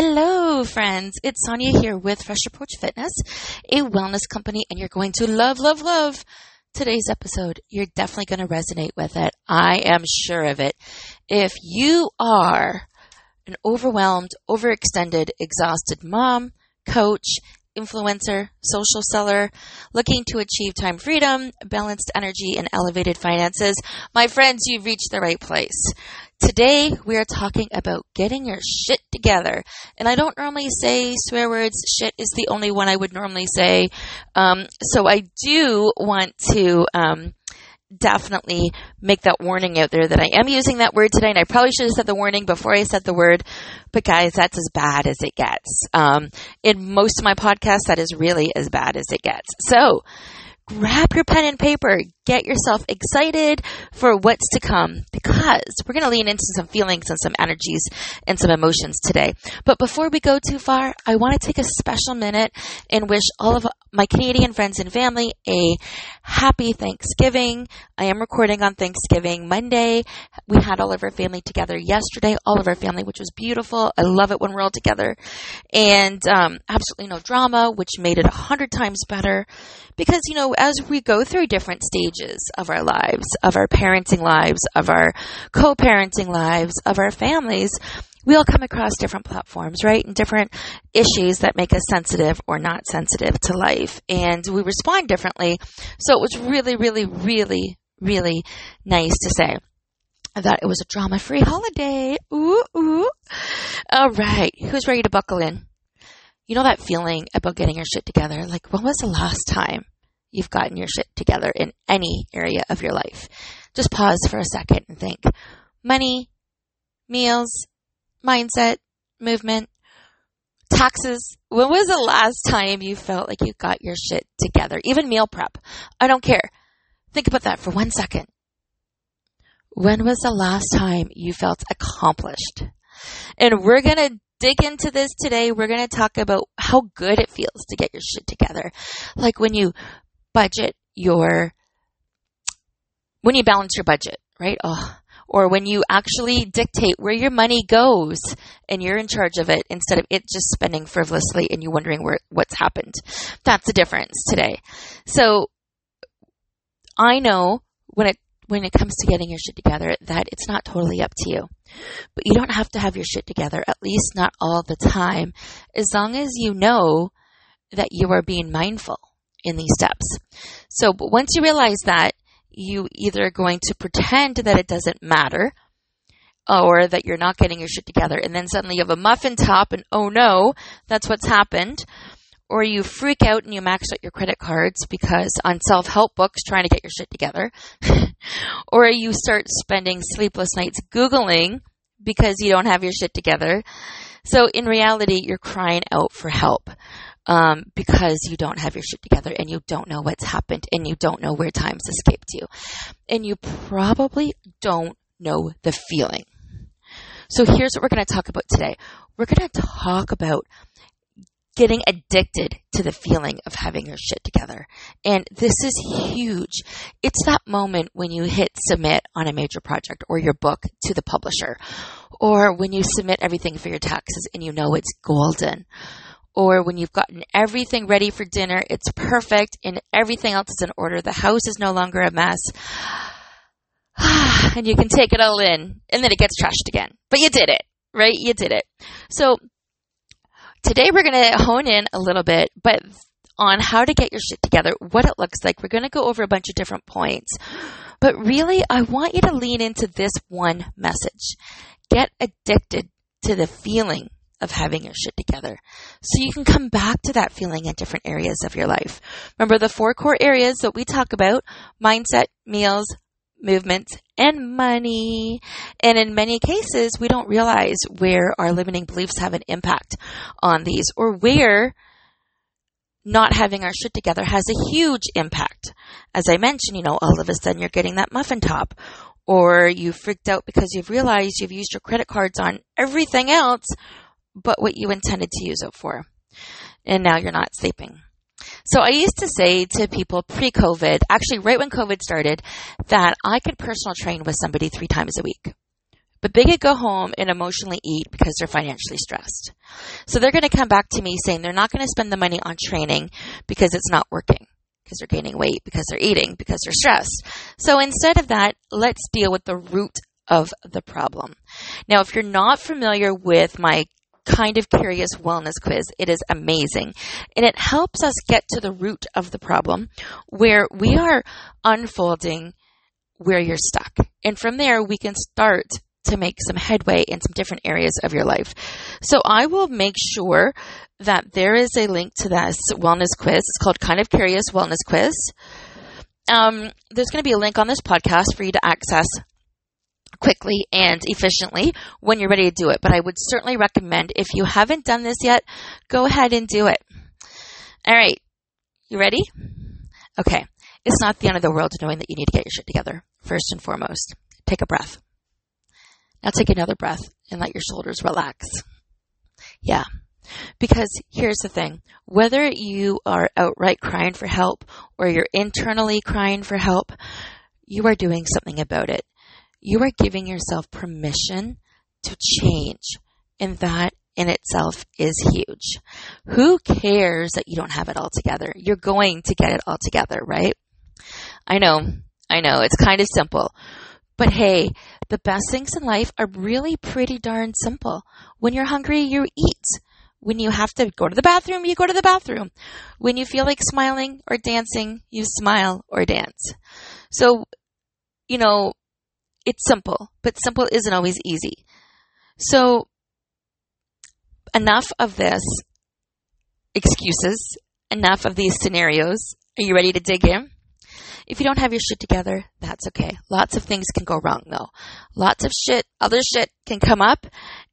Hello, friends. It's Sonia here with Fresh Approach Fitness, a wellness company, and you're going to love, love, love today's episode. You're definitely going to resonate with it. I am sure of it. If you are an overwhelmed, overextended, exhausted mom, coach, influencer, social seller, looking to achieve time freedom, balanced energy, and elevated finances, my friends, you've reached the right place. Today, we are talking about getting your shit together. And I don't normally say swear words. Shit is the only one I would normally say. Um, so I do want to, um, definitely make that warning out there that I am using that word today, and I probably should have said the warning before I said the word. But guys, that's as bad as it gets. Um, in most of my podcasts, that is really as bad as it gets. So grab your pen and paper, get yourself excited for what's to come because we're going to lean into some feelings and some energies and some emotions today. But before we go too far, I want to take a special minute and wish all of my Canadian friends and family a happy Thanksgiving. I am recording on Thanksgiving Monday. We had all of our family together yesterday, all of our family, which was beautiful. I love it when we're all together and um, absolutely no drama, which made it a hundred times better because, you know, as we go through different stages, of our lives, of our parenting lives, of our co-parenting lives, of our families, we all come across different platforms, right? And different issues that make us sensitive or not sensitive to life. And we respond differently. So it was really, really, really, really nice to say that it was a drama free holiday. Ooh, ooh. All right. Who's ready to buckle in? You know that feeling about getting your shit together? Like, when was the last time you've gotten your shit together in any area of your life. Just pause for a second and think money, meals, mindset, movement, taxes. When was the last time you felt like you got your shit together? Even meal prep. I don't care. Think about that for one second. When was the last time you felt accomplished? And we're going to dig into this today. We're going to talk about how good it feels to get your shit together. Like when you budget your, when you balance your budget, right? Oh, or when you actually dictate where your money goes and you're in charge of it instead of it just spending frivolously and you wondering where what's happened. That's the difference today. So I know when it when it comes to getting your shit together that it's not totally up to you. But you don't have to have your shit together, at least not all the time, as long as you know that you are being mindful in these steps. So, but once you realize that, you either are going to pretend that it doesn't matter or that you're not getting your shit together and then suddenly you have a muffin top and oh no, that's what's happened. Or you freak out and you max out your credit cards because on self-help books trying to get your shit together. or you start spending sleepless nights Googling because you don't have your shit together. So in reality, you're crying out for help um, because you don't have your shit together and you don't know what's happened and you don't know where time's escaped you. And you probably don't know the feeling. So here's what we're going to talk about today. We're going to talk about getting addicted to the feeling of having your shit together. And this is huge. It's that moment when you hit submit on a major project or your book to the publisher, or when you submit everything for your taxes and you know it's golden or when you've gotten everything ready for dinner, it's perfect and everything else is in order. The house is no longer a mess. and you can take it all in and then it gets trashed again. But you did it, right? You did it. So today we're going to hone in a little bit, but on how to get your shit together, what it looks like. We're going to go over a bunch of different points. But really, I want you to lean into this one message. Get addicted to the feeling of having your shit together. So you can come back to that feeling in different areas of your life. Remember the four core areas that we talk about mindset, meals, movement, and money. And in many cases, we don't realize where our limiting beliefs have an impact on these or where not having our shit together has a huge impact. As I mentioned, you know, all of a sudden you're getting that muffin top or you freaked out because you've realized you've used your credit cards on everything else but what you intended to use it for. And now you're not sleeping. So I used to say to people pre-COVID, actually right when COVID started, that I could personal train with somebody three times a week. but they could go home and emotionally eat because they're financially stressed. So they're going to come back to me saying they're not going to spend the money on training because it's not working, because they're gaining weight, because they're eating, because they're stressed. So instead of that, let's deal with the root of the problem. Now, if you're not familiar with my kind of curious wellness quiz. It is amazing. And it helps us get to the root of the problem where we are unfolding where you're stuck. And from there, we can start to make some headway in some different areas of your life. So I will make sure that there is a link to this wellness quiz. It's called Kind of Curious Wellness Quiz. Um, there's going to be a link on this podcast for you to access quickly and efficiently when you're ready to do it. But I would certainly recommend if you haven't done this yet, go ahead and do it. All right. You ready? Okay. It's not the end of the world knowing that you need to get your shit together, first and foremost. Take a breath. Now take another breath and let your shoulders relax. Yeah. Because here's the thing. Whether you are outright crying for help or you're internally crying for help, you are doing something about it. You are giving yourself permission to change. And that in itself is huge. Who cares that you don't have it all together? You're going to get it all together, right? I know, I know, it's kind of simple. But hey, the best things in life are really pretty darn simple. When you're hungry, you eat. When you have to go to the bathroom, you go to the bathroom. When you feel like smiling or dancing, you smile or dance. So, you know, it's simple, but simple isn't always easy. So, enough of this excuses, enough of these scenarios. Are you ready to dig in? If you don't have your shit together, that's okay. Lots of things can go wrong though. Lots of shit, other shit can come up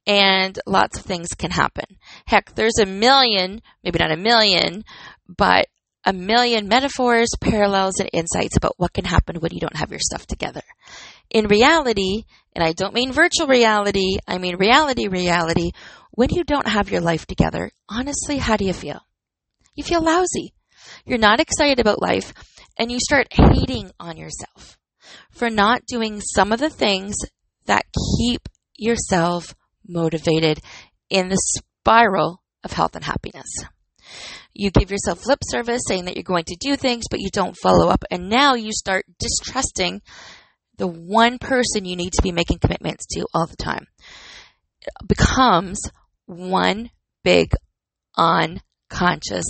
and lots of things can happen. Heck, there's a million, maybe not a million, but a million metaphors, parallels, and insights about what can happen when you don't have your stuff together. In reality, and I don't mean virtual reality, I mean reality, reality, when you don't have your life together, honestly, how do you feel? You feel lousy. You're not excited about life and you start hating on yourself for not doing some of the things that keep yourself motivated in the spiral of health and happiness. You give yourself lip service saying that you're going to do things, but you don't follow up. And now you start distrusting the one person you need to be making commitments to all the time. Becomes one big unconscious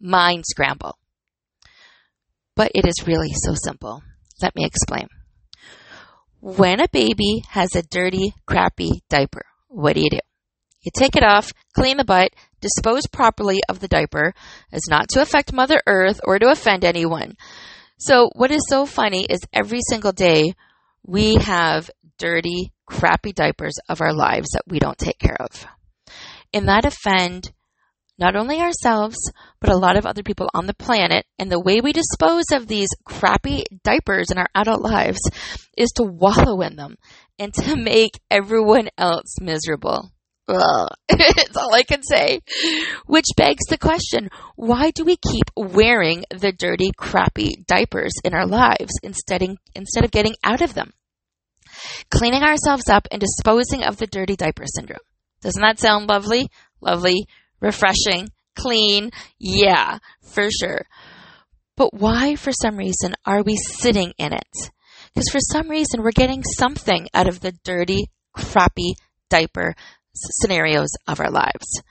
mind scramble. But it is really so simple. Let me explain. When a baby has a dirty, crappy diaper, what do you do? You take it off, clean the butt, dispose properly of the diaper as not to affect Mother Earth or to offend anyone. So, what is so funny is every single day we have dirty, crappy diapers of our lives that we don't take care of. And that offend not only ourselves, but a lot of other people on the planet. And the way we dispose of these crappy diapers in our adult lives is to wallow in them and to make everyone else miserable. It's all I can say. Which begs the question, why do we keep wearing the dirty, crappy diapers in our lives instead, instead of getting out of them? Cleaning ourselves up and disposing of the dirty diaper syndrome. Doesn't that sound lovely? Lovely refreshing, clean. Yeah, for sure. But why, for some reason, are we sitting in it? Because for some reason, we're getting something out of the dirty, crappy diaper scenarios of our lives.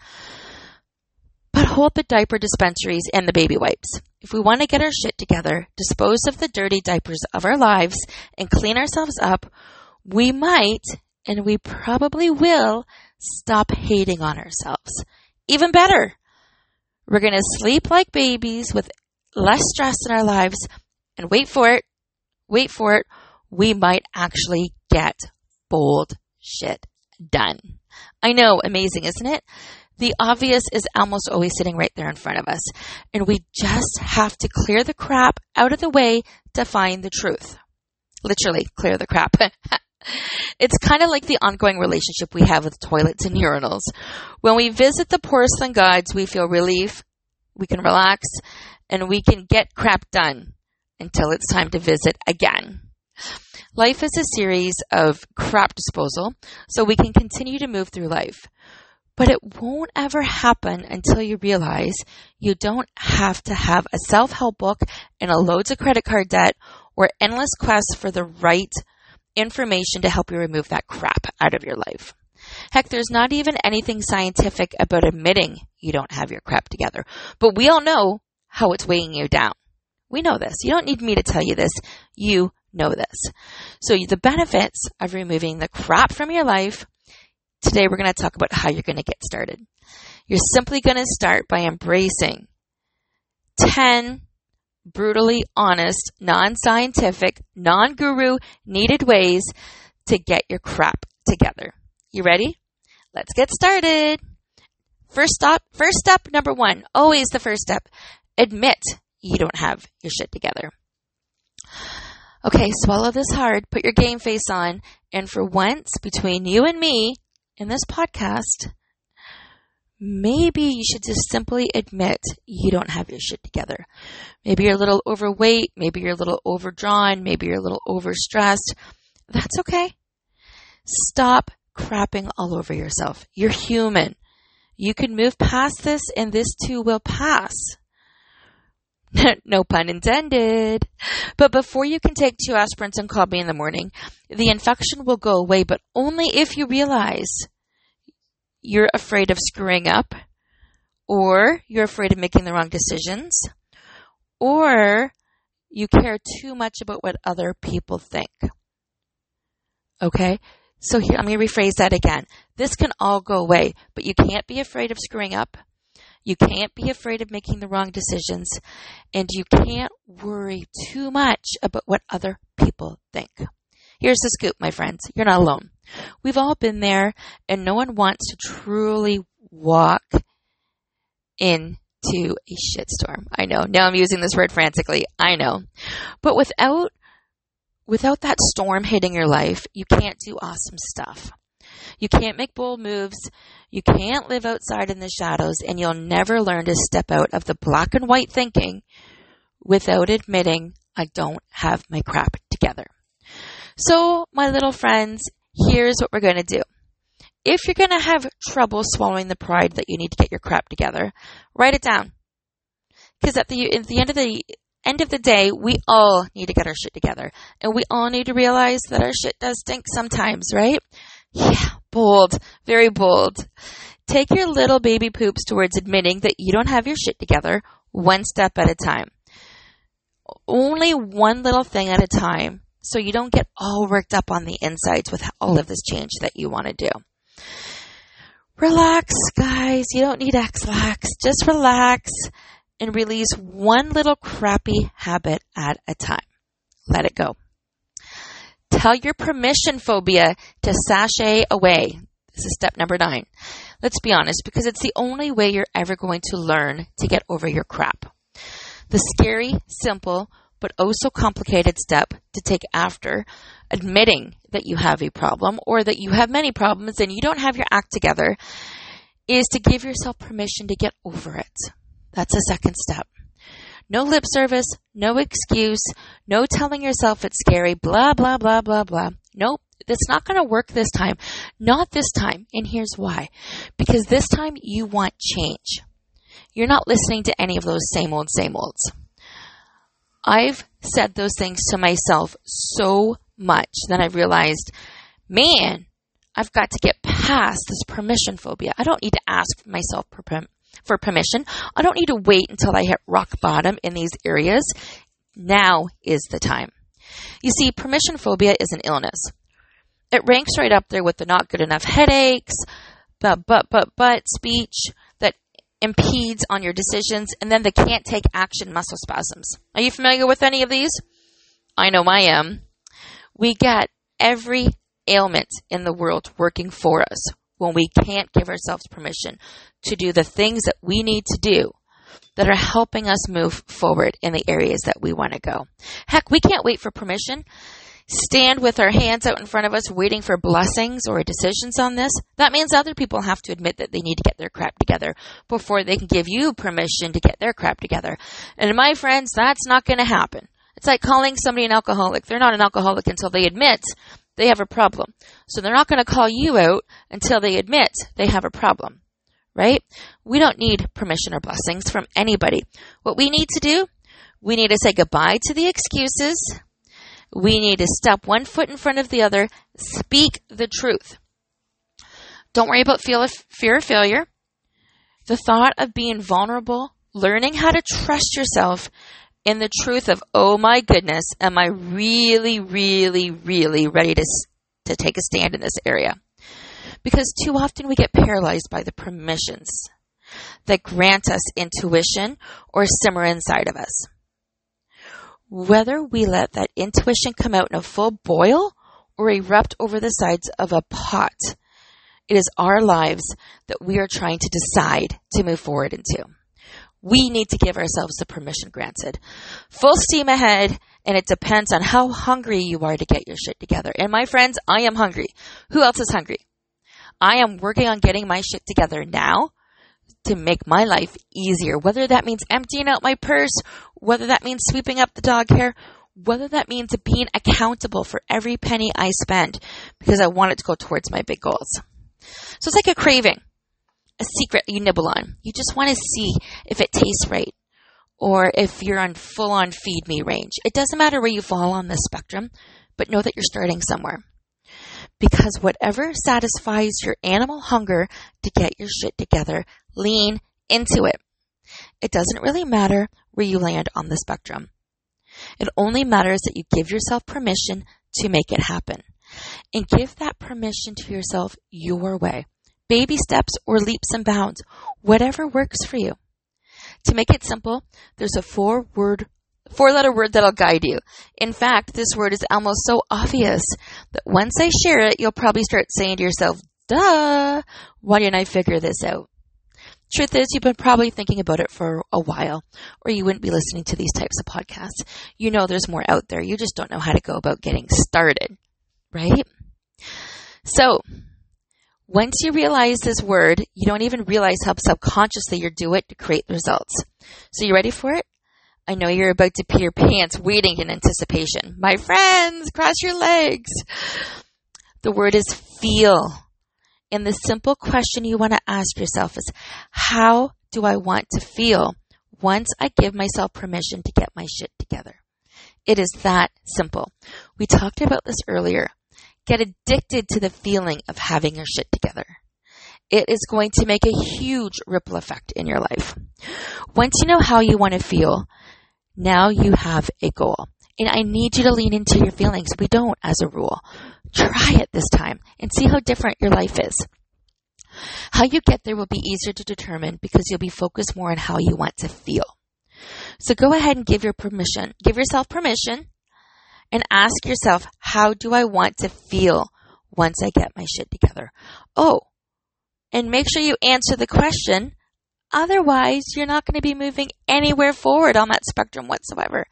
But hold the diaper dispensaries and the baby wipes. If we want to get our shit together, dispose of the dirty diapers of our lives, and clean ourselves up, we might, and we probably will, stop hating on ourselves even better. We're going to sleep like babies with less stress in our lives and wait for it, wait for it, we might actually get bold shit done. I know, amazing, isn't it? The obvious is almost always sitting right there in front of us, and we just have to clear the crap out of the way to find the truth. Literally, clear the crap. It's kind of like the ongoing relationship we have with toilets and urinals. When we visit the porcelain gods, we feel relief, we can relax, and we can get crap done until it's time to visit again. Life is a series of crap disposal, so we can continue to move through life. But it won't ever happen until you realize you don't have to have a self-help book and a loads of credit card debt or endless quests for the right information to help you remove that crap out of your life. Heck, there's not even anything scientific about admitting you don't have your crap together. But we all know how it's weighing you down. We know this. You don't need me to tell you this. You know this. So the benefits of removing the crap from your life Today we're going to talk about how you're going to get started. You're simply going to start by embracing 10 brutally honest, non-scientific, non-guru needed ways to get your crap together. You ready? Let's get started. First stop, first step number one, always the first step. Admit you don't have your shit together. Okay, swallow this hard, put your game face on, and for once, between you and me, in this podcast, maybe you should just simply admit you don't have your shit together. Maybe you're a little overweight, maybe you're a little overdrawn, maybe you're a little overstressed. That's okay. Stop crapping all over yourself. You're human. You can move past this and this too will pass. no pun intended. But before you can take two aspirins and call me in the morning, the infection will go away, but only if you realize you're afraid of screwing up, or you're afraid of making the wrong decisions, or you care too much about what other people think. Okay? So here, let me rephrase that again. This can all go away, but you can't be afraid of screwing up. You can't be afraid of making the wrong decisions, and you can't worry too much about what other people think. Here's the scoop, my friends. You're not alone. We've all been there, and no one wants to truly walk into a shitstorm. I know. Now I'm using this word frantically. I know. But without without that storm hitting your life, you can't do awesome stuff. You can't make bold moves. You can't live outside in the shadows, and you'll never learn to step out of the black and white thinking without admitting I don't have my crap together. So, my little friends, here's what we're going to do. If you're going to have trouble swallowing the pride that you need to get your crap together, write it down. Because at the, at the end of the end of the day, we all need to get our shit together. And we all need to realize that our shit does stink sometimes, right? Yeah, bold. Very bold. Take your little baby poops towards admitting that you don't have your shit together one step at a time. Only one little thing at a time so you don't get all worked up on the insides with all of this change that you want to do. Relax, guys. You don't need Ex-Lax. Just relax and release one little crappy habit at a time. Let it go. Tell your permission phobia to sashay away. This is step number nine. Let's be honest, because it's the only way you're ever going to learn to get over your crap. The scary, simple, but oh so complicated step to take after admitting that you have a problem or that you have many problems and you don't have your act together is to give yourself permission to get over it. That's the second step. No lip service, no excuse, no telling yourself it's scary, blah, blah, blah, blah, blah. Nope, it's not going to work this time. Not this time. And here's why. Because this time you want change. You're not listening to any of those same old, same olds. I've said those things to myself so much that I realized, man, I've got to get past this permission phobia. I don't need to ask myself for permission. I don't need to wait until I hit rock bottom in these areas. Now is the time. You see, permission phobia is an illness. It ranks right up there with the not good enough headaches, the but, but, but speech, that impedes on your decisions, and then the can't take action muscle spasms. Are you familiar with any of these? I know I am. We get every ailment in the world working for us when we can't give ourselves permission to do the things that we need to do that are helping us move forward in the areas that we want to go. Heck, we can't wait for permission stand with our hands out in front of us waiting for blessings or decisions on this, that means other people have to admit that they need to get their crap together before they can give you permission to get their crap together. And my friends, that's not going to happen. It's like calling somebody an alcoholic. They're not an alcoholic until they admit they have a problem. So they're not going to call you out until they admit they have a problem. Right? We don't need permission or blessings from anybody. What we need to do, we need to say goodbye to the excuses. We need to step one foot in front of the other, speak the truth. Don't worry about fear of failure. The thought of being vulnerable, learning how to trust yourself in the truth of, oh my goodness, am I really, really, really ready to, to take a stand in this area? Because too often we get paralyzed by the permissions that grant us intuition or simmer inside of us. Whether we let that intuition come out in a full boil or erupt over the sides of a pot, it is our lives that we are trying to decide to move forward into we need to give ourselves the permission granted. Full steam ahead, and it depends on how hungry you are to get your shit together. And my friends, I am hungry. Who else is hungry? I am working on getting my shit together now to make my life easier. Whether that means emptying out my purse, whether that means sweeping up the dog hair, whether that means being accountable for every penny I spend because I want it to go towards my big goals. So it's like a craving a secret you nibble on. You just want to see if it tastes right or if you're on full on feed me range. It doesn't matter where you fall on the spectrum, but know that you're starting somewhere. Because whatever satisfies your animal hunger to get your shit together, lean into it. It doesn't really matter where you land on the spectrum. It only matters that you give yourself permission to make it happen. And give that permission to yourself your way baby steps or leaps and bounds, whatever works for you. To make it simple, there's a four word four letter word that'll guide you. In fact, this word is almost so obvious that once I share it, you'll probably start saying to yourself, duh, why didn't I figure this out? Truth is, you've been probably thinking about it for a while, or you wouldn't be listening to these types of podcasts. You know there's more out there. You just don't know how to go about getting started, right? So, once you realize this word, you don't even realize how subconsciously you do it to create results. So you ready for it? I know you're about to pee your pants waiting in anticipation. My friends, cross your legs. The word is feel. And the simple question you want to ask yourself is, how do I want to feel once I give myself permission to get my shit together? It is that simple. We talked about this earlier. Get addicted to the feeling of having your shit together. It is going to make a huge ripple effect in your life. Once you know how you want to feel, now you have a goal. And I need you to lean into your feelings. We don't as a rule. Try it this time and see how different your life is. How you get there will be easier to determine because you'll be focused more on how you want to feel. So go ahead and give your permission, give yourself permission and ask yourself, how do I want to feel once I get my shit together? Oh, and make sure you answer the question. Otherwise, you're not going to be moving anywhere forward on that spectrum whatsoever.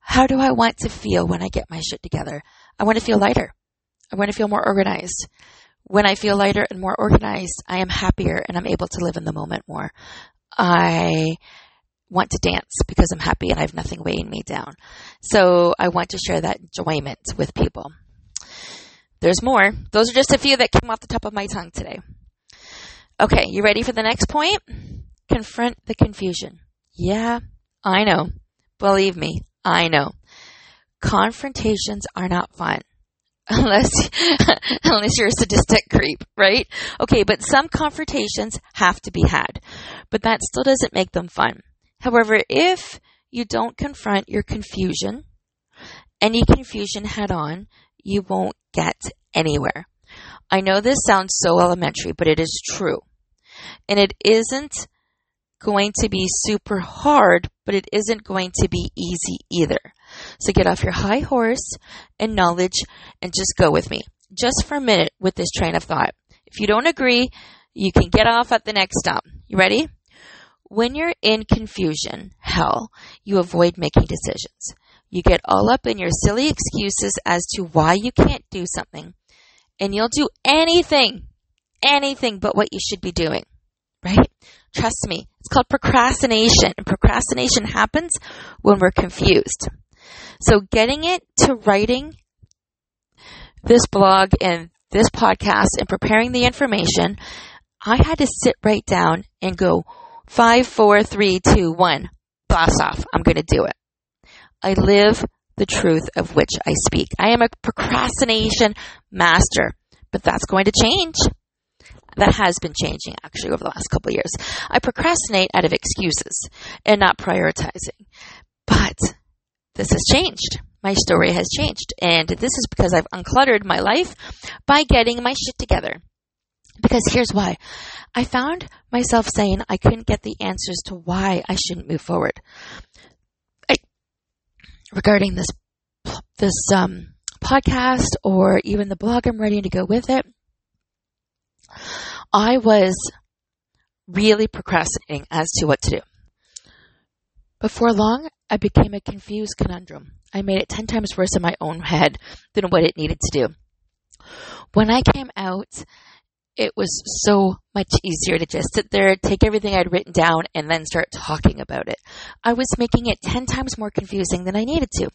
How do I want to feel when I get my shit together? I want to feel lighter. I want to feel more organized. When I feel lighter and more organized, I am happier and I'm able to live in the moment more. I want to dance because I'm happy and I have nothing weighing me down. So I want to share that enjoyment with people. There's more. Those are just a few that came off the top of my tongue today. Okay, you ready for the next point? Confront the confusion. Yeah, I know. Believe me, I know. Confrontations are not fun. Unless, unless you're a sadistic creep, right? Okay, but some confrontations have to be had. But that still doesn't make them fun. However, if you don't confront your confusion, any confusion head on, you won't get anywhere. I know this sounds so elementary, but it is true. And it isn't going to be super hard, but it isn't going to be easy either. So get off your high horse and knowledge and just go with me. Just for a minute with this train of thought. If you don't agree, you can get off at the next stop. You ready? When you're in confusion, hell, you avoid making decisions. You get all up in your silly excuses as to why you can't do something, and you'll do anything, anything but what you should be doing. Right? Trust me. It's called procrastination, and procrastination happens when we're confused. So getting it to writing this blog and this podcast and preparing the information, I had to sit right down and go five, four, three, two, one, blast off. I'm going to do it. I live the truth of which I speak. I am a procrastination master, but that's going to change. That has been changing actually over the last couple years. I procrastinate out of excuses and not prioritizing. But this has changed. My story has changed. And this is because I've uncluttered my life by getting my shit together. Because here's why. I found myself saying I couldn't get the answers to why I shouldn't move forward. I, regarding this, this, um, podcast or even the blog I'm ready to go with it, I was really procrastinating as to what to do. Before long, I became a confused conundrum. I made it 10 times worse in my own head than what it needed to do. When I came out, it was so much easier to just sit there, take everything I'd written down, and then start talking about it. I was making it 10 times more confusing than I needed to.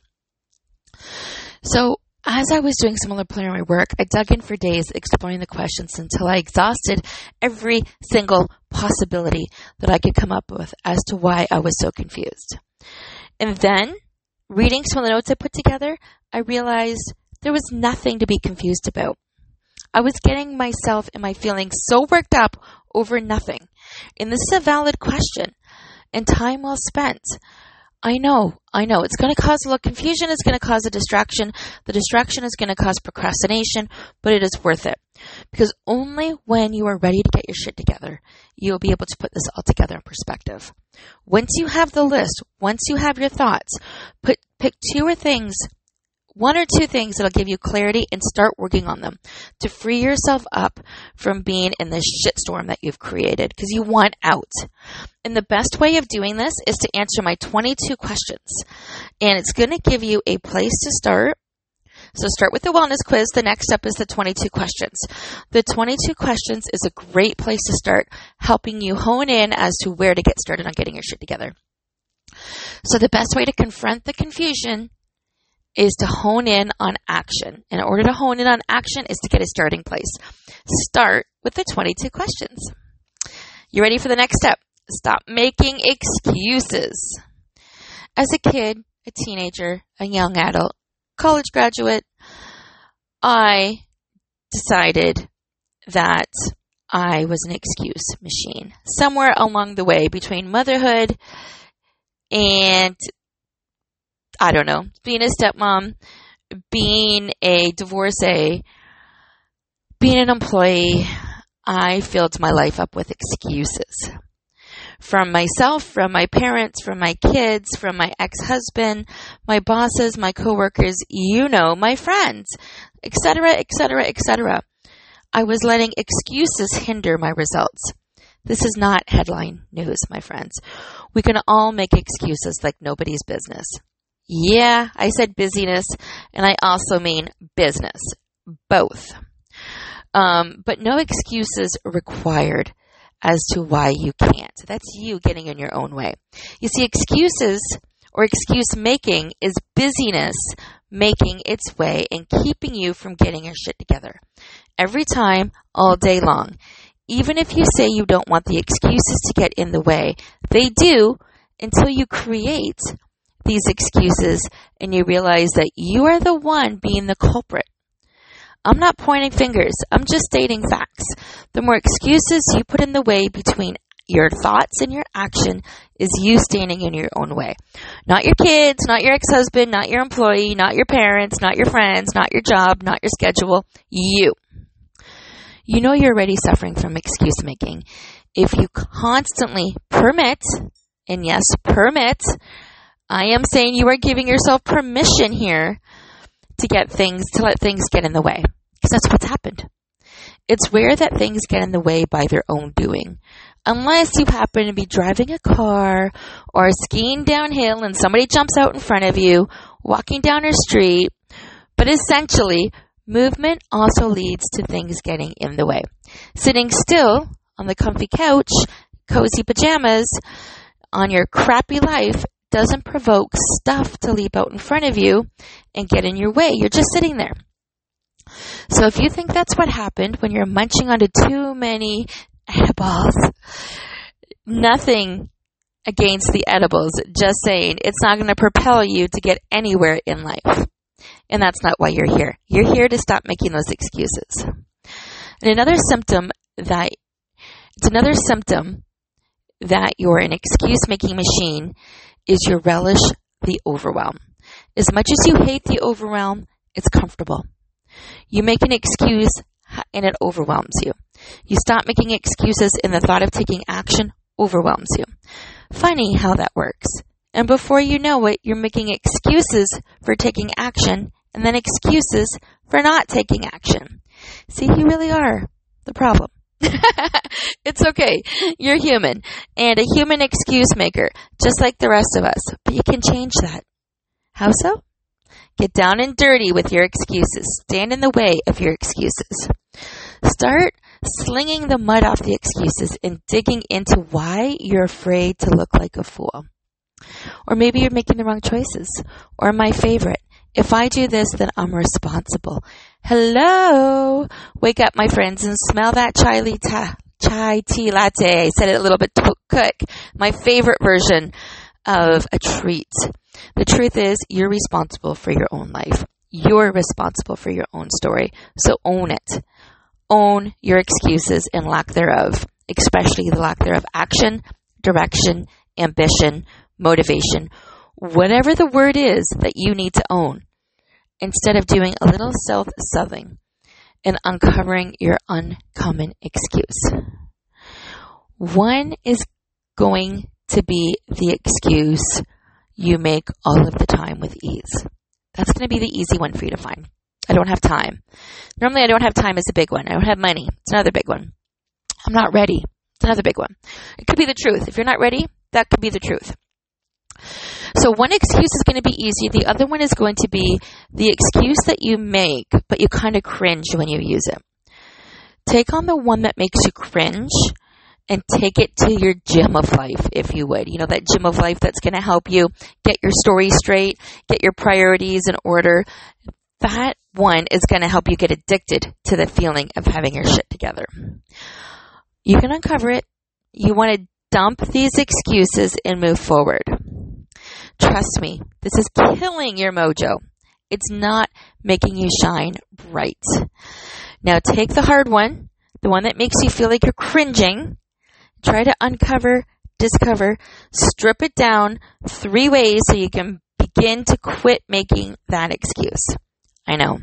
So as I was doing similar preliminary work, I dug in for days exploring the questions until I exhausted every single possibility that I could come up with as to why I was so confused. And then, reading some of the notes I put together, I realized there was nothing to be confused about. I was getting myself and my feelings so worked up over nothing. And this is a valid question and time well spent. I know, I know. It's going to cause a little confusion. It's going to cause a distraction. The distraction is going to cause procrastination, but it is worth it. Because only when you are ready to get your shit together, you'll be able to put this all together in perspective. Once you have the list, once you have your thoughts, put, pick two or things one or two things that'll give you clarity and start working on them to free yourself up from being in this shitstorm that you've created because you want out. And the best way of doing this is to answer my 22 questions. And it's going to give you a place to start. So start with the wellness quiz. The next step is the 22 questions. The 22 questions is a great place to start helping you hone in as to where to get started on getting your shit together. So the best way to confront the confusion is to hone in on action. In order to hone in on action is to get a starting place. Start with the 22 questions. You ready for the next step? Stop making excuses. As a kid, a teenager, a young adult, college graduate, I decided that I was an excuse machine. Somewhere along the way between motherhood and I don't know, being a stepmom, being a divorcee, being an employee, I filled my life up with excuses. From myself, from my parents, from my kids, from my ex-husband, my bosses, my coworkers, you know, my friends, etc., etc., etc. I was letting excuses hinder my results. This is not headline news, my friends. We can all make excuses like nobody's business. Yeah, I said busyness, and I also mean business. Both. Um, but no excuses required as to why you can't. That's you getting in your own way. You see, excuses or excuse making is busyness making its way and keeping you from getting your shit together. Every time, all day long. Even if you say you don't want the excuses to get in the way, they do until you create these excuses and you realize that you are the one being the culprit. I'm not pointing fingers. I'm just stating facts. The more excuses you put in the way between your thoughts and your action is you standing in your own way. Not your kids, not your ex-husband, not your employee, not your parents, not your friends, not your job, not your schedule. You. You know you're already suffering from excuse making. If you constantly permit, and yes, permit I am saying you are giving yourself permission here to get things, to let things get in the way. Because that's what's happened. It's rare that things get in the way by their own doing. Unless you happen to be driving a car or skiing downhill and somebody jumps out in front of you, walking down a street. But essentially, movement also leads to things getting in the way. Sitting still on the comfy couch, cozy pajamas, on your crappy life doesn't provoke stuff to leap out in front of you and get in your way. You're just sitting there. So if you think that's what happened when you're munching onto too many edibles, nothing against the edibles, just saying it's not going to propel you to get anywhere in life. And that's not why you're here. You're here to stop making those excuses. And another symptom that it's another symptom that you're an excuse making machine is your relish the overwhelm. As much as you hate the overwhelm, it's comfortable. You make an excuse and it overwhelms you. You stop making excuses and the thought of taking action overwhelms you. Funny how that works. And before you know it, you're making excuses for taking action and then excuses for not taking action. See, you really are the problem. it's okay. You're human and a human excuse maker, just like the rest of us. But you can change that. How so? Get down and dirty with your excuses. Stand in the way of your excuses. Start slinging the mud off the excuses and digging into why you're afraid to look like a fool. Or maybe you're making the wrong choices. Or my favorite, if I do this, then I'm responsible. Hello! Wake up, my friends, and smell that chai, ta- chai tea latte. I said it a little bit too quick. My favorite version of a treat. The truth is, you're responsible for your own life. You're responsible for your own story. So own it. Own your excuses and lack thereof, especially the lack thereof action, direction, ambition, motivation, whatever the word is that you need to own instead of doing a little self southing and uncovering your uncommon excuse. One is going to be the excuse you make all of the time with ease. That's going to be the easy one for you to find. I don't have time. Normally, I don't have time is a big one. I don't have money. It's another big one. I'm not ready. It's another big one. It could be the truth. If you're not ready, that could be the truth. So one excuse is going to be easy. The other one is going to be the excuse that you make, but you kind of cringe when you use it. Take on the one that makes you cringe and take it to your gym of life, if you would. You know, that gym of life that's going to help you get your story straight, get your priorities in order. That one is going to help you get addicted to the feeling of having your shit together. You can uncover it. You want to dump these excuses and move forward. Trust me, this is killing your mojo. It's not making you shine bright. Now take the hard one, the one that makes you feel like you're cringing, try to uncover, discover, strip it down three ways so you can begin to quit making that excuse. I know.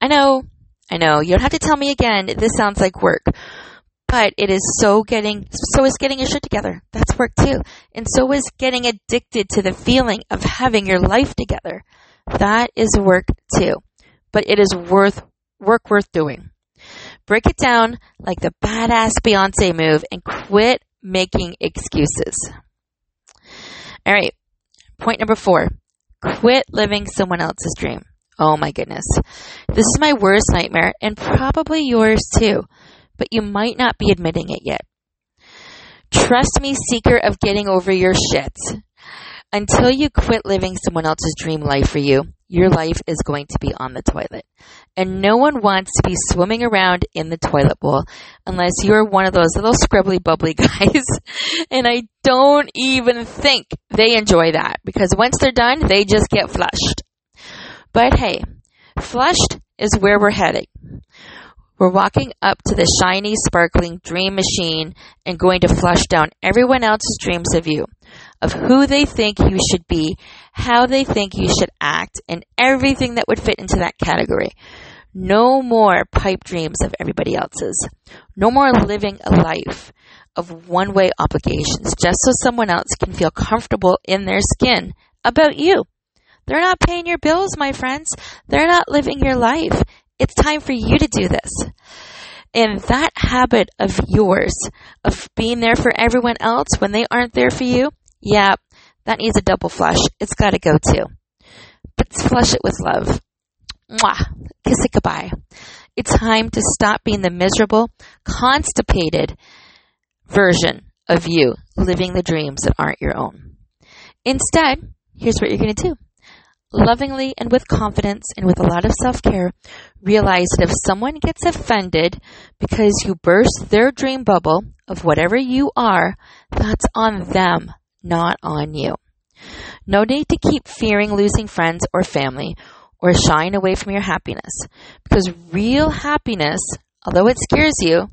I know. I know. You don't have to tell me again. This sounds like work. But it is so getting, so is getting your shit together. That's work too. And so is getting addicted to the feeling of having your life together. That is work too. But it is worth, work worth doing. Break it down like the badass Beyonce move and quit making excuses. All right. Point number four. Quit living someone else's dream. Oh my goodness. This is my worst nightmare and probably yours too but you might not be admitting it yet. Trust me, seeker of getting over your shit. Until you quit living someone else's dream life for you, your life is going to be on the toilet. And no one wants to be swimming around in the toilet bowl unless you're one of those little scribbly bubbly guys. and I don't even think they enjoy that because once they're done, they just get flushed. But hey, flushed is where we're heading. We're walking up to the shiny, sparkling dream machine and going to flush down everyone else's dreams of you, of who they think you should be, how they think you should act, and everything that would fit into that category. No more pipe dreams of everybody else's. No more living a life of one way obligations just so someone else can feel comfortable in their skin about you. They're not paying your bills, my friends. They're not living your life. It's time for you to do this. And that habit of yours, of being there for everyone else when they aren't there for you, yeah, that needs a double flush. It's got to go too. But flush it with love. Mwah. Kiss it goodbye. It's time to stop being the miserable, constipated version of you living the dreams that aren't your own. Instead, here's what you're going to do. Lovingly and with confidence and with a lot of self care, realize that if someone gets offended because you burst their dream bubble of whatever you are, that's on them, not on you. No need to keep fearing losing friends or family or shying away from your happiness because real happiness, although it scares you,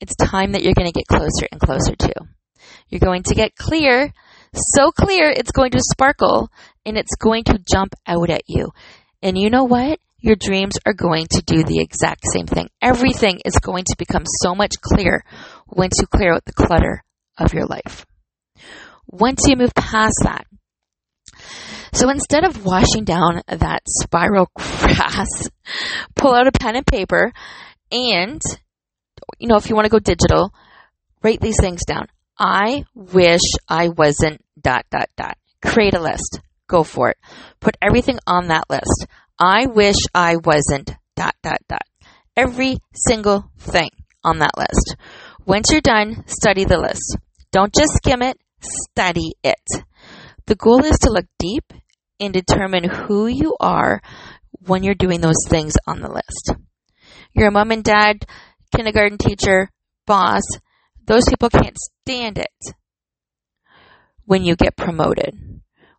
it's time that you're going to get closer and closer to. You're going to get clear, so clear it's going to sparkle and it's going to jump out at you. And you know what? Your dreams are going to do the exact same thing. Everything is going to become so much clearer once you clear out the clutter of your life. Once you move past that, so instead of washing down that spiral grass, pull out a pen and paper and, you know, if you want to go digital, write these things down. I wish I wasn't dot, dot, dot. Create a list. Go for it. Put everything on that list. I wish I wasn't dot, dot, dot. Every single thing on that list. Once you're done, study the list. Don't just skim it, study it. The goal is to look deep and determine who you are when you're doing those things on the list. Your mom and dad, kindergarten teacher, boss, those people can't stand it when you get promoted.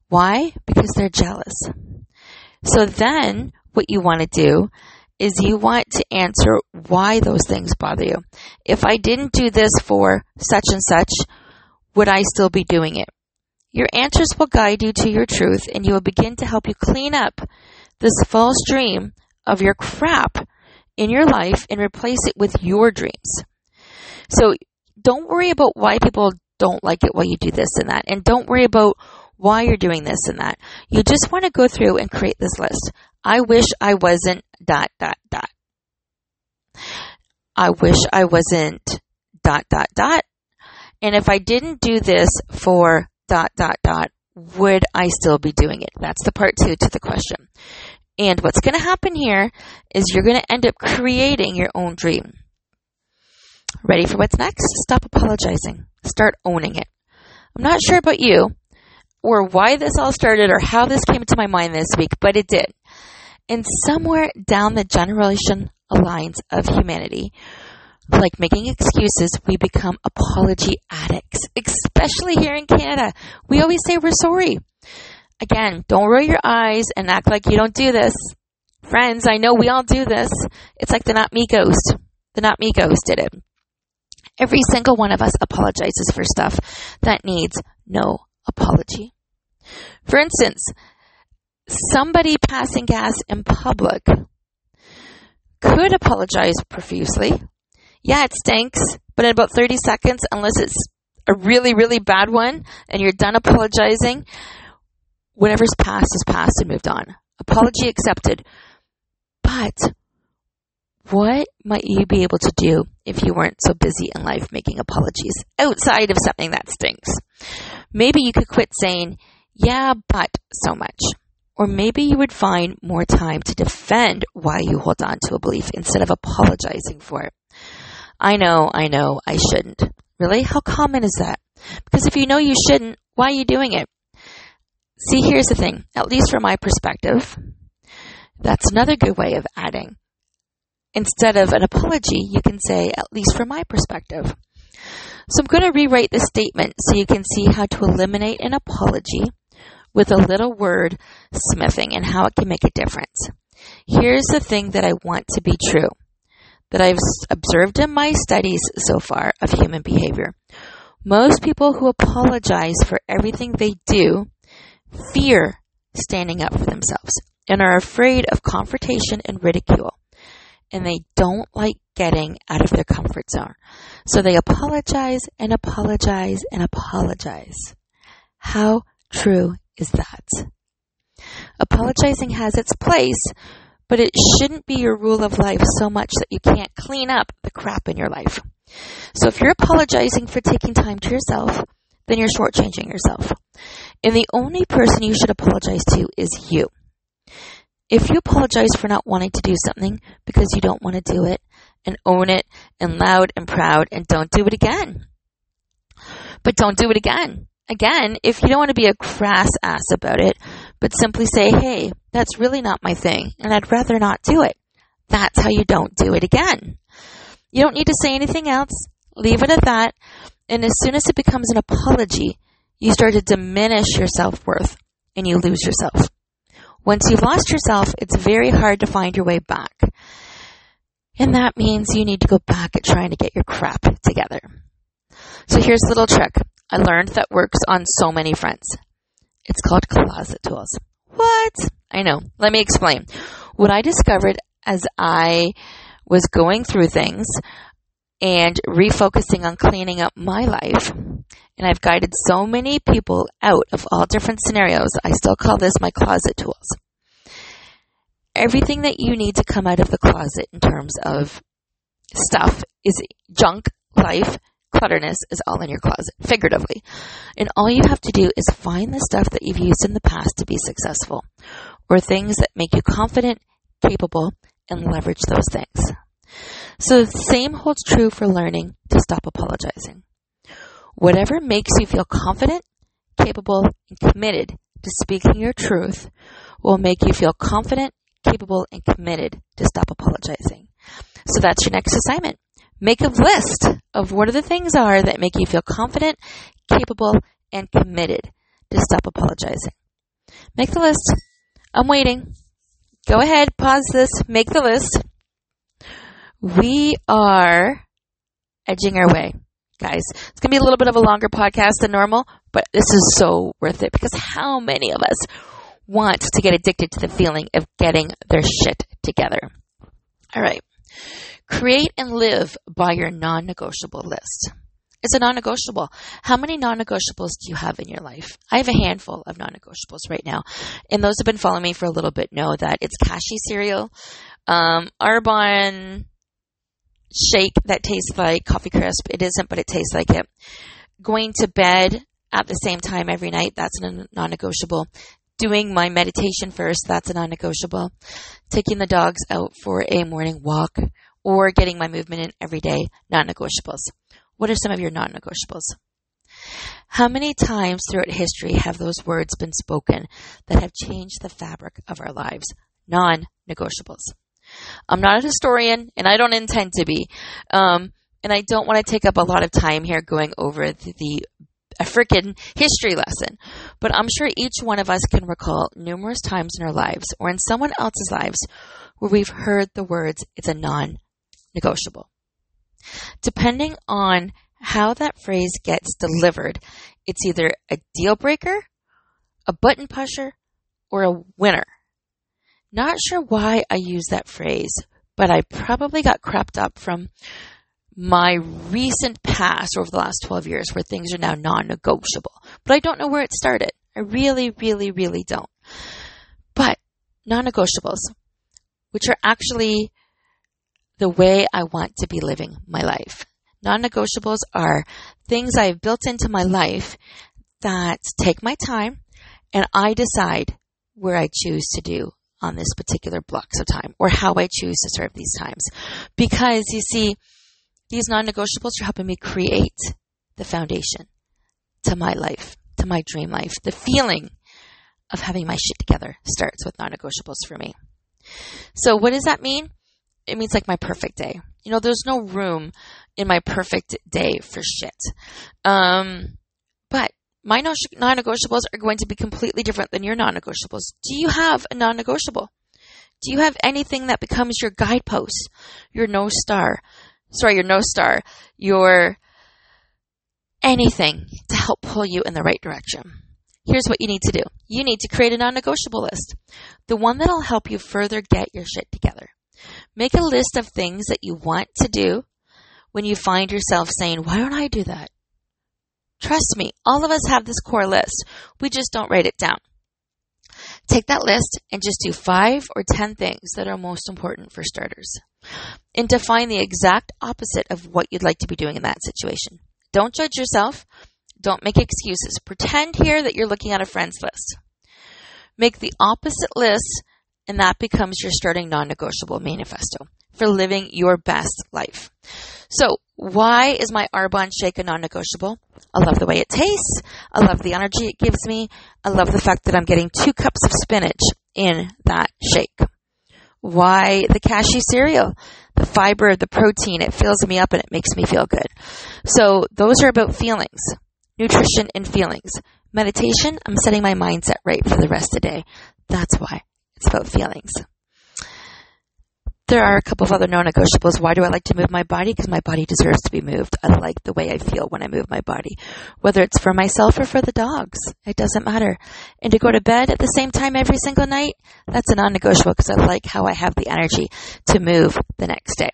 Why? Because they're jealous. So then what you want to do is you want to answer why those things bother you. If I didn't do this for such and such, would I still be doing it? Your answers will guide you to your truth and you will begin to help you clean up this false dream of your crap in your life and replace it with your dreams. So don't worry about why people don't like it while you do this and that. And don't worry about why you're doing this and that. You just want to go through and create this list. I wish I wasn't dot, dot, dot. I wish I wasn't dot, dot, dot. And if I didn't do this for dot, dot, dot, would I still be doing it? That's the part two to the question. And what's going to happen here is you're going to end up creating your own dream. Ready for what's next? Stop apologizing. Start owning it. I'm not sure about you or why this all started or how this came to my mind this week, but it did. And somewhere down the generation lines of humanity, like making excuses, we become apology addicts, especially here in Canada. We always say we're sorry. Again, don't roll your eyes and act like you don't do this. Friends, I know we all do this. It's like the not me ghost. The not me ghost did it. Every single one of us apologizes for stuff that needs no apology. For instance, somebody passing gas in public could apologize profusely yeah, it stinks, but in about 30 seconds, unless it's a really, really bad one and you're done apologizing, whatever's past is past and moved on. Apology accepted. But what might you be able to do if you weren't so busy in life making apologies outside of something that stinks? Maybe you could quit saying, yeah, but so much. Or maybe you would find more time to defend why you hold on to a belief instead of apologizing for it. I know, I know, I shouldn't. Really? How common is that? Because if you know you shouldn't, why are you doing it? See, here's the thing, at least from my perspective, that's another good way of adding. Instead of an apology, you can say, at least from my perspective. So I'm going to rewrite this statement so you can see how to eliminate an apology with a little word smithing and how it can make a difference. Here's the thing that I want to be true that I've observed in my studies so far of human behavior. Most people who apologize for everything they do fear standing up for themselves and are afraid of confrontation and ridicule. And they don't like getting out of their comfort zone. So they apologize and apologize and apologize. How true is that? Apologizing has its place, but it shouldn't be your rule of life so much that you can't clean up the crap in your life. So if you're apologizing for taking time to yourself, then you're shortchanging yourself. And the only person you should apologize to is you. If you apologize for not wanting to do something because you don't want to do it, and own it, and loud and proud, and don't do it again. But don't do it again. Again, if you don't want to be a crass ass about it, but simply say, hey, that's really not my thing, and I'd rather not do it. That's how you don't do it again. You don't need to say anything else. Leave it at that. And as soon as it becomes an apology, you start to diminish your self worth and you lose yourself. Once you've lost yourself, it's very hard to find your way back. And that means you need to go back at trying to get your crap together. So here's a little trick I learned that works on so many fronts. It's called closet tools. What? I know. Let me explain. What I discovered as I was going through things and refocusing on cleaning up my life, and I've guided so many people out of all different scenarios, I still call this my closet tools. Everything that you need to come out of the closet in terms of stuff is junk, life, clutterness is all in your closet, figuratively. And all you have to do is find the stuff that you've used in the past to be successful, or things that make you confident, capable, and leverage those things. So the same holds true for learning to stop apologizing. Whatever makes you feel confident, capable, and committed to speaking your truth will make you feel confident, capable, and committed to stop apologizing. So that's your next assignment. Make a list of what are the things are that make you feel confident, capable, and committed to stop apologizing. Make the list. I'm waiting. Go ahead, pause this, make the list. We are edging our way, guys. It's going to be a little bit of a longer podcast than normal, but this is so worth it because how many of us want to get addicted to the feeling of getting their shit together? All right. Create and live by your non negotiable list. It's a non negotiable. How many non negotiables do you have in your life? I have a handful of non negotiables right now. And those who have been following me for a little bit know that it's Kashi cereal, um, Arbonne shake that tastes like coffee crisp. It isn't, but it tastes like it. Going to bed at the same time every night, that's a non negotiable. Doing my meditation first, that's a non negotiable. Taking the dogs out for a morning walk or getting my movement in every day, non negotiables. What are some of your non negotiables? How many times throughout history have those words been spoken that have changed the fabric of our lives? Non negotiables. I'm not a historian and I don't intend to be. Um, and I don't want to take up a lot of time here going over the, the history lesson. But I'm sure each one of us can recall numerous times in our lives or in someone else's lives where we've heard the words, it's a non negotiable. Depending on how that phrase gets delivered, it's either a deal breaker, a button pusher, or a winner. Not sure why I use that phrase, but I probably got crept up from my recent past over the last 12 years where things are now non negotiable. But I don't know where it started. I really, really, really don't. But non negotiables, which are actually the way I want to be living my life. Non negotiables are things I've built into my life that take my time and I decide where I choose to do on this particular blocks of time or how I choose to serve these times. Because you see, these non negotiables are helping me create the foundation to my life, to my dream life. The feeling of having my shit together starts with non negotiables for me. So, what does that mean? it means like my perfect day. You know, there's no room in my perfect day for shit. Um, but my non negotiables are going to be completely different than your non negotiables. Do you have a non negotiable? Do you have anything that becomes your guidepost, your no star? Sorry, your no star, your anything to help pull you in the right direction. Here's what you need to do. You need to create a non negotiable list. The one that'll help you further get your shit together. Make a list of things that you want to do when you find yourself saying, Why don't I do that? Trust me, all of us have this core list. We just don't write it down. Take that list and just do five or ten things that are most important for starters. And define the exact opposite of what you'd like to be doing in that situation. Don't judge yourself. Don't make excuses. Pretend here that you're looking at a friend's list. Make the opposite list and that becomes your starting non negotiable manifesto for living your best life. So, why is my Arbonne shake a non-negotiable? I love the way it tastes. I love the energy it gives me. I love the fact that I'm getting two cups of spinach in that shake. Why the Kashi cereal? The fiber, the protein, it fills me up and it makes me feel good. So those are about feelings, nutrition and feelings. Meditation, I'm setting my mindset right for the rest of the day. That's why it's about feelings. There are a couple of other non-negotiables. Why do I like to move my body? Because my body deserves to be moved. I like the way I feel when I move my body. Whether it's for myself or for the dogs. It doesn't matter. And to go to bed at the same time every single night, that's a non-negotiable because I like how I have the energy to move the next day.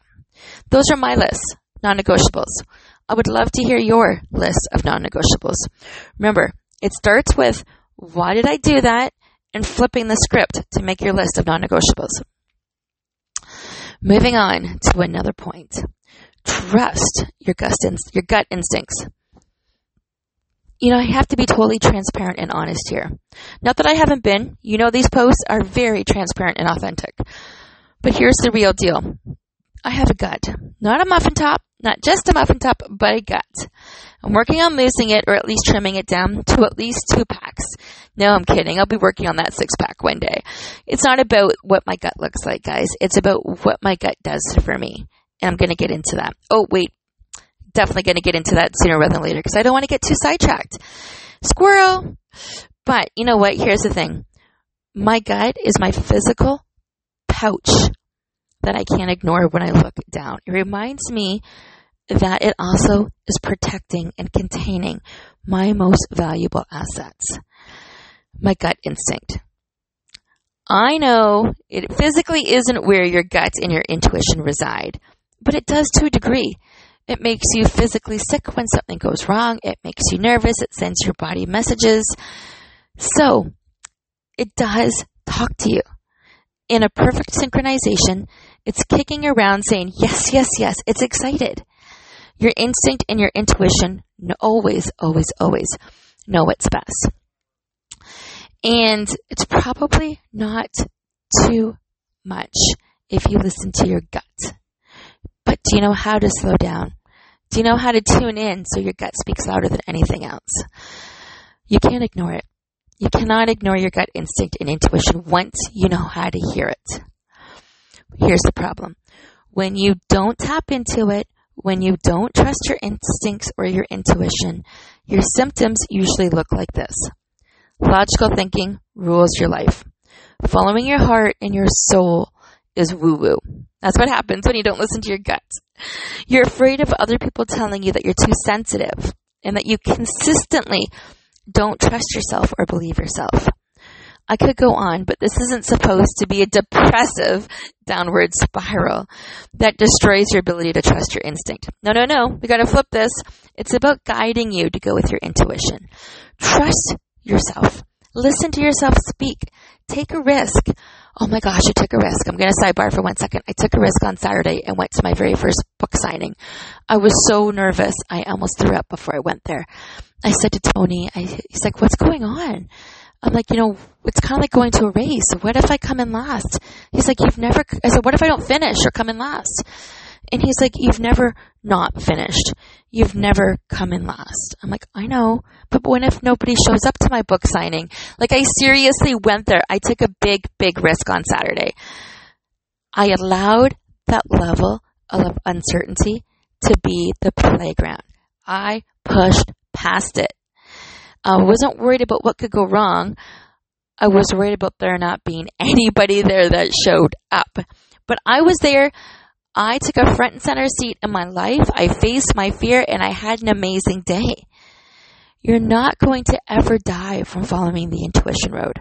Those are my lists. Non-negotiables. I would love to hear your list of non-negotiables. Remember, it starts with, why did I do that? And flipping the script to make your list of non-negotiables. Moving on to another point. Trust your gut, inst- your gut instincts. You know, I have to be totally transparent and honest here. Not that I haven't been. You know, these posts are very transparent and authentic. But here's the real deal. I have a gut. Not a muffin top, not just a muffin top, but a gut. I'm working on losing it or at least trimming it down to at least two packs. No, I'm kidding. I'll be working on that six pack one day. It's not about what my gut looks like, guys. It's about what my gut does for me. And I'm going to get into that. Oh, wait. Definitely going to get into that sooner rather than later because I don't want to get too sidetracked. Squirrel. But you know what? Here's the thing. My gut is my physical pouch that I can't ignore when I look down. It reminds me that it also is protecting and containing my most valuable assets my gut instinct. I know it physically isn't where your gut and your intuition reside, but it does to a degree. It makes you physically sick when something goes wrong. It makes you nervous. It sends your body messages. So, it does talk to you. In a perfect synchronization, it's kicking around saying, yes, yes, yes. It's excited. Your instinct and your intuition always, always, always know what's best. And it's probably not too much if you listen to your gut. But do you know how to slow down? Do you know how to tune in so your gut speaks louder than anything else? You can't ignore it. You cannot ignore your gut instinct and intuition once you know how to hear it. Here's the problem. When you don't tap into it, when you don't trust your instincts or your intuition, your symptoms usually look like this. Logical thinking rules your life. Following your heart and your soul is woo woo. That's what happens when you don't listen to your gut. You're afraid of other people telling you that you're too sensitive and that you consistently don't trust yourself or believe yourself. I could go on, but this isn't supposed to be a depressive downward spiral that destroys your ability to trust your instinct. No, no, no. We gotta flip this. It's about guiding you to go with your intuition. Trust yourself. Listen to yourself speak. Take a risk. Oh my gosh, I took a risk. I'm going to sidebar for one second. I took a risk on Saturday and went to my very first book signing. I was so nervous. I almost threw up before I went there. I said to Tony, I, he's like, what's going on? I'm like, you know, it's kind of like going to a race. What if I come in last? He's like, you've never, I said, what if I don't finish or come in last? And he's like, you've never not finished. You've never come in last. I'm like, I know, but what if nobody shows up to my book signing? Like I seriously went there. I took a big, big risk on Saturday. I allowed that level of uncertainty to be the playground. I pushed past it. I wasn't worried about what could go wrong. I was worried about there not being anybody there that showed up. But I was there. I took a front and center seat in my life. I faced my fear and I had an amazing day. You're not going to ever die from following the intuition road.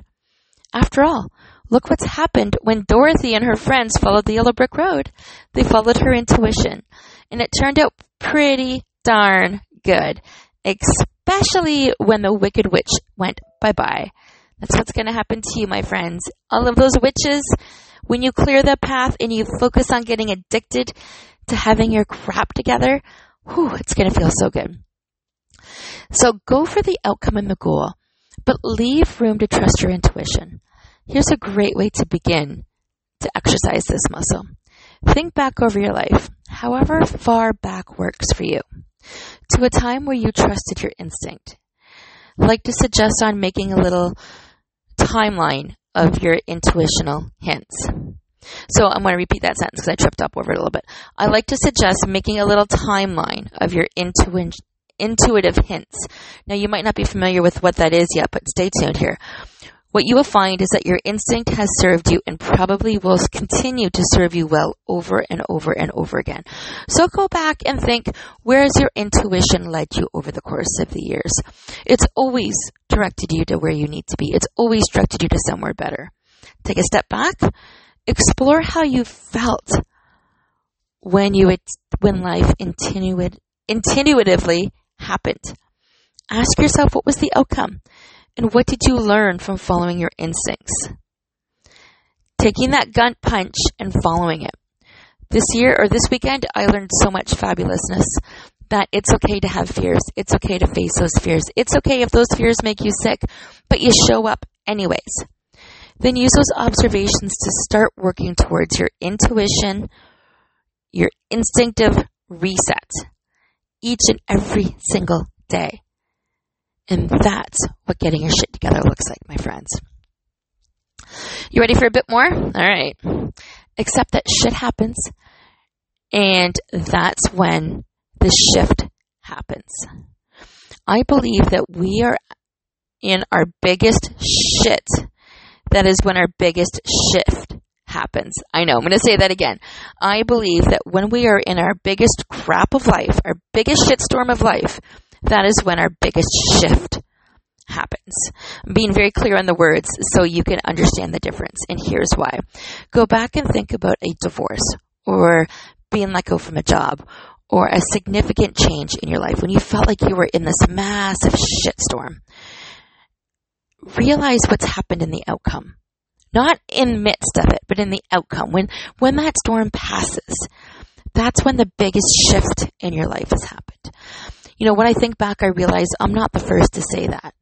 After all, look what's happened when Dorothy and her friends followed the yellow brick road. They followed her intuition and it turned out pretty darn good, especially when the wicked witch went bye bye. That's what's going to happen to you, my friends. All of those witches, when you clear the path and you focus on getting addicted to having your crap together, whew, it's going to feel so good. So go for the outcome and the goal, but leave room to trust your intuition. Here's a great way to begin to exercise this muscle. Think back over your life. however far back works for you, to a time where you trusted your instinct. I'd like to suggest on making a little timeline of your intuitional hints. So I'm going to repeat that sentence because I tripped up over it a little bit. I like to suggest making a little timeline of your intuitive hints. Now you might not be familiar with what that is yet, but stay tuned here. What you will find is that your instinct has served you and probably will continue to serve you well over and over and over again. So go back and think, where has your intuition led you over the course of the years? It's always directed you to where you need to be. It's always directed you to somewhere better. Take a step back, explore how you felt when you, when life intuitively happened. Ask yourself what was the outcome and what did you learn from following your instincts? Taking that gut punch and following it. This year or this weekend, I learned so much fabulousness that it's okay to have fears. It's okay to face those fears. It's okay if those fears make you sick, but you show up anyways. Then use those observations to start working towards your intuition, your instinctive reset each and every single day. And that's what getting your shit together looks like, my friends. You ready for a bit more? All right. Except that shit happens, and that's when the shift happens. I believe that we are in our biggest shit. That is when our biggest shift happens. I know, I'm going to say that again. I believe that when we are in our biggest crap of life, our biggest shitstorm of life, that is when our biggest shift happens. I'm being very clear on the words so you can understand the difference. And here's why. Go back and think about a divorce or being let go from a job or a significant change in your life when you felt like you were in this massive shitstorm. Realize what's happened in the outcome not in midst of it, but in the outcome. When, when that storm passes, that's when the biggest shift in your life has happened. You know, when I think back, I realize I'm not the first to say that.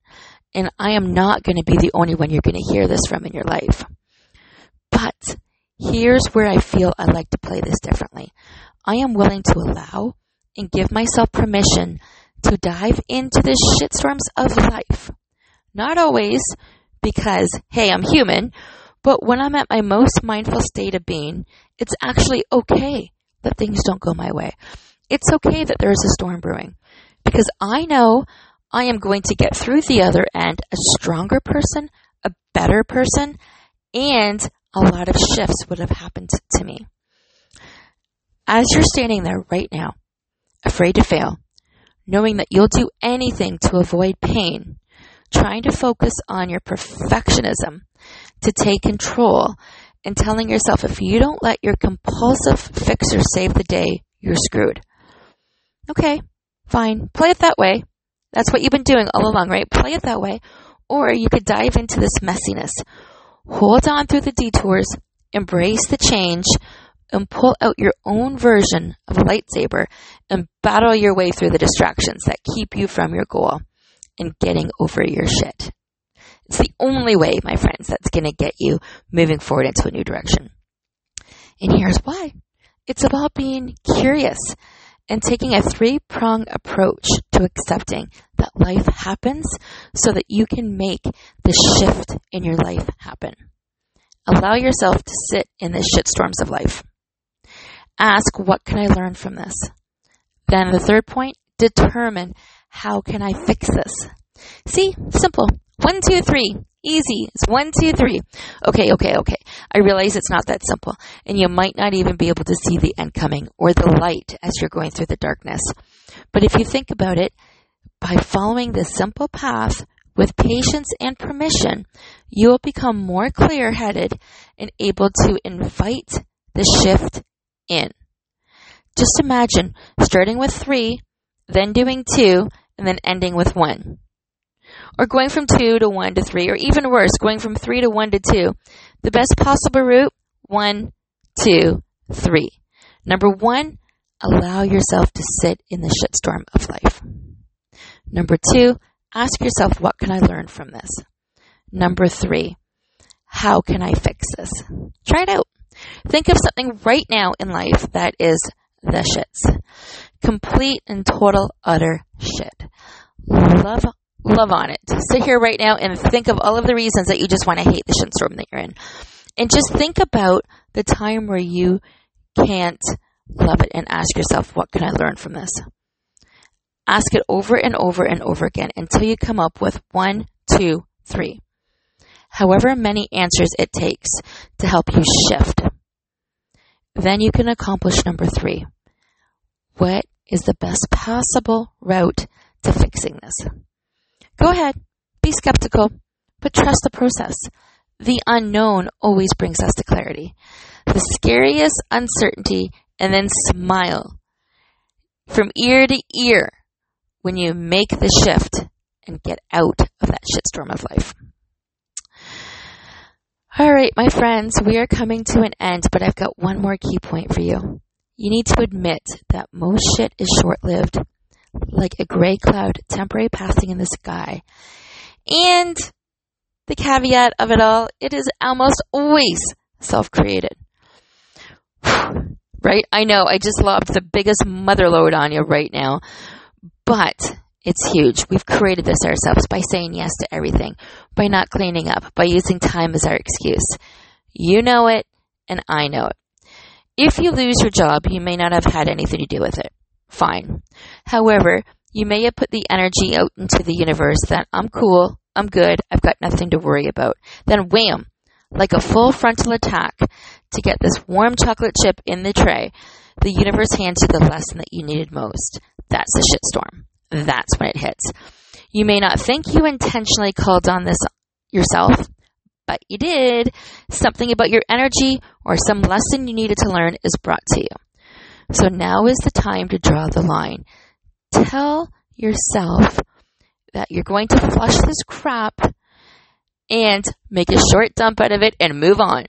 And I am not going to be the only one you're going to hear this from in your life. But here's where I feel I like to play this differently. I am willing to allow and give myself permission to dive into the shitstorms of life. Not always because, hey, I'm human, but when I'm at my most mindful state of being, it's actually okay that things don't go my way. It's okay that there is a storm brewing because I know I am going to get through the other end a stronger person, a better person, and a lot of shifts would have happened to me. As you're standing there right now, afraid to fail, knowing that you'll do anything to avoid pain, trying to focus on your perfectionism to take control and telling yourself if you don't let your compulsive fixer save the day, you're screwed. Okay, fine. Play it that way. That's what you've been doing all along, right? Play it that way. Or you could dive into this messiness. Hold on through the detours, embrace the change, and pull out your own version of a lightsaber and battle your way through the distractions that keep you from your goal and getting over your shit. It's the only way, my friends, that's going to get you moving forward into a new direction. And here's why. It's about being curious and taking a three prong approach to accepting that life happens so that you can make the shift in your life happen. Allow yourself to sit in the shitstorms of life. Ask, what can I learn from this? Then the third point, determine how can I fix this? See, simple. One, two, three. Easy. It's one, two, three. Okay, okay, okay. I realize it's not that simple, and you might not even be able to see the end coming or the light as you're going through the darkness. But if you think about it, by following this simple path with patience and permission, you will become more clear headed and able to invite the shift in. Just imagine starting with three, then doing two, and then ending with one or going from 2 to 1 to 3, or even worse, going from 3 to 1 to 2. The best possible route, 1, 2, 3. Number 1, allow yourself to sit in the shitstorm of life. Number 2, ask yourself, what can I learn from this? Number 3, how can I fix this? Try it out. Think of something right now in life that is the shits. Complete and total utter shit. Love, love on it. Sit here right now and think of all of the reasons that you just want to hate the shitstorm that you're in. And just think about the time where you can't love it and ask yourself, what can I learn from this? Ask it over and over and over again until you come up with one, two, three. However many answers it takes to help you shift. Then you can accomplish number three. What is the best possible route to fixing this? Go ahead, be skeptical, but trust the process. The unknown always brings us to clarity. The scariest uncertainty and then smile from ear to ear when you make the shift and get out of that shitstorm of life. All right, my friends, we are coming to an end, but I've got one more key point for you. You need to admit that most shit is short lived, like a gray cloud temporary passing in the sky. And the caveat of it all, it is almost always self created. right? I know I just lobbed the biggest mother load on you right now, but it's huge. We've created this ourselves by saying yes to everything, by not cleaning up, by using time as our excuse. You know it, and I know it. If you lose your job, you may not have had anything to do with it. Fine. However, you may have put the energy out into the universe that I'm cool, I'm good, I've got nothing to worry about. Then wham, like a full frontal attack to get this warm chocolate chip in the tray, the universe hands you the lesson that you needed most. That's a shitstorm. That's when it hits. You may not think you intentionally called on this yourself, but you did. Something about your energy or some lesson you needed to learn is brought to you. So now is the time to draw the line. Tell yourself that you're going to flush this crap and make a short dump out of it and move on.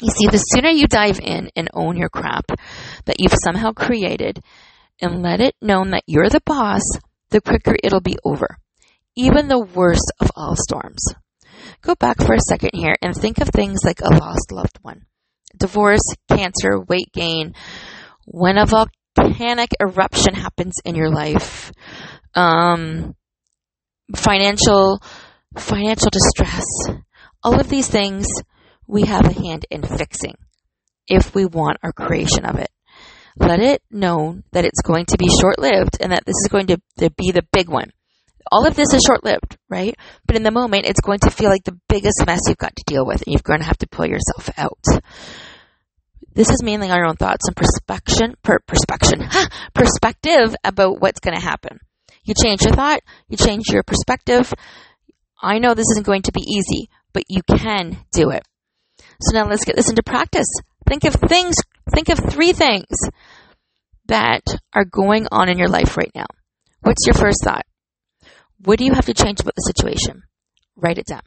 You see, the sooner you dive in and own your crap that you've somehow created and let it known that you're the boss, the quicker it'll be over. Even the worst of all storms. Go back for a second here and think of things like a lost loved one, divorce, cancer, weight gain, when a volcanic eruption happens in your life, um, financial financial distress, all of these things we have a hand in fixing if we want our creation of it. Let it know that it's going to be short lived and that this is going to, to be the big one. All of this is short lived, right? But in the moment, it's going to feel like the biggest mess you've got to deal with and you're going to have to pull yourself out. This is mainly our own thoughts and perspection, per, perspective about what's going to happen. You change your thought, you change your perspective, I know this isn't going to be easy, but you can do it. So now let's get this into practice. Think of things, think of three things that are going on in your life right now. What's your first thought? What do you have to change about the situation? Write it down.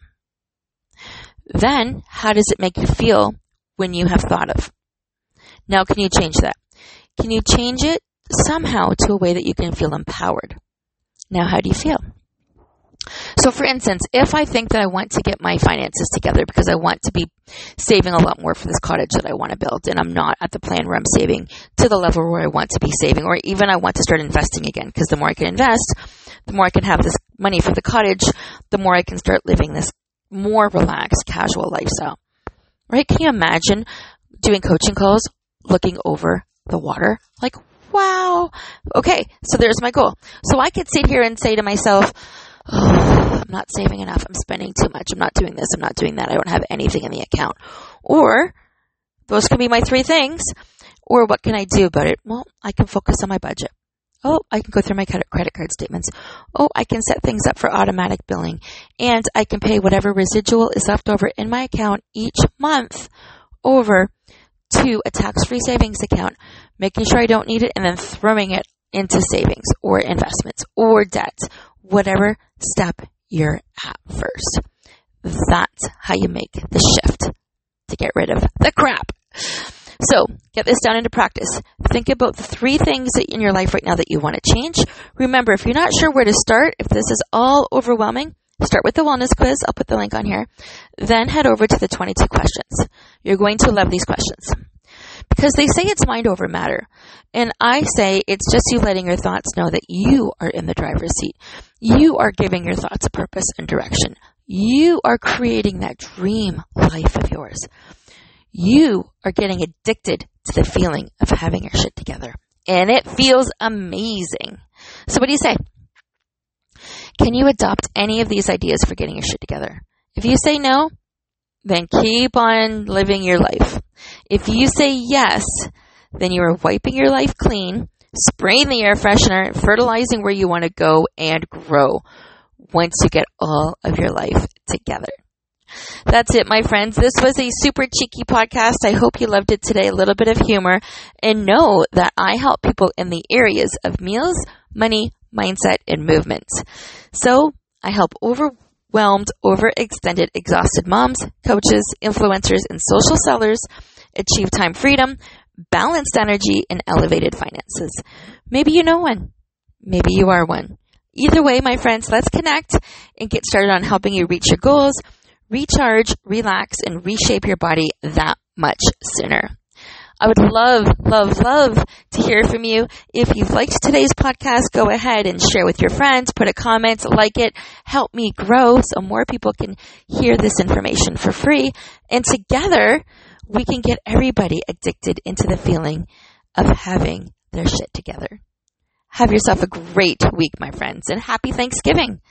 Then, how does it make you feel when you have thought of? Now, can you change that? Can you change it somehow to a way that you can feel empowered? Now, how do you feel? So for instance, if I think that I want to get my finances together because I want to be saving a lot more for this cottage that I want to build and I'm not at the plan where I'm saving to the level where I want to be saving or even I want to start investing again because the more I can invest, the more I can have this money for the cottage, the more I can start living this more relaxed, casual lifestyle. Right? Can you imagine doing coaching calls, looking over the water? Like, wow. Okay. So there's my goal. So I could sit here and say to myself, oh, I'm not saving enough. I'm spending too much. I'm not doing this. I'm not doing that. I don't have anything in the account. Or those can be my three things. Or what can I do about it? Well, I can focus on my budget. Oh, I can go through my credit card statements. Oh, I can set things up for automatic billing. And I can pay whatever residual is left over in my account each month over to a tax-free savings account, making sure I don't need it and then throwing it into savings or investments or debt whatever step you're at first. That's how you make the shift to get rid of the crap. So, get this down into practice. Think about the three things in your life right now that you want to change. Remember, if you're not sure where to start, if this is all overwhelming, start with the wellness quiz. I'll put the link on here. Then head over to the 22 questions. You're going to love these questions Because they say it's mind over matter. And I say it's just you letting your thoughts know that you are in the driver's seat. You are giving your thoughts a purpose and direction. You are creating that dream life of yours. You are getting addicted to the feeling of having your shit together. And it feels amazing. So what do you say? Can you adopt any of these ideas for getting your shit together? If you say no, then keep on living your life. If you say yes, then you are wiping your life clean, spraying the air freshener, fertilizing where you want to go and grow once you get all of your life together. That's it, my friends. This was a super cheeky podcast. I hope you loved it today. A little bit of humor. And know that I help people in the areas of meals, money, mindset, and movements. So I help overwhelmed, overextended, exhausted moms, coaches, influencers, and social sellers achieve time freedom, balanced energy, and elevated finances. Maybe you know one. Maybe you are one. Either way, my friends, let's connect and get started on helping you reach your goals, recharge, relax, and reshape your body that much sooner. I would love, love, love to hear from you. If you've liked today's podcast, go ahead and share with your friends, put a comment, like it, help me grow so more people can hear this information for free. And together, we can get everybody addicted into the feeling of having their shit together. Have yourself a great week, my friends, and happy Thanksgiving.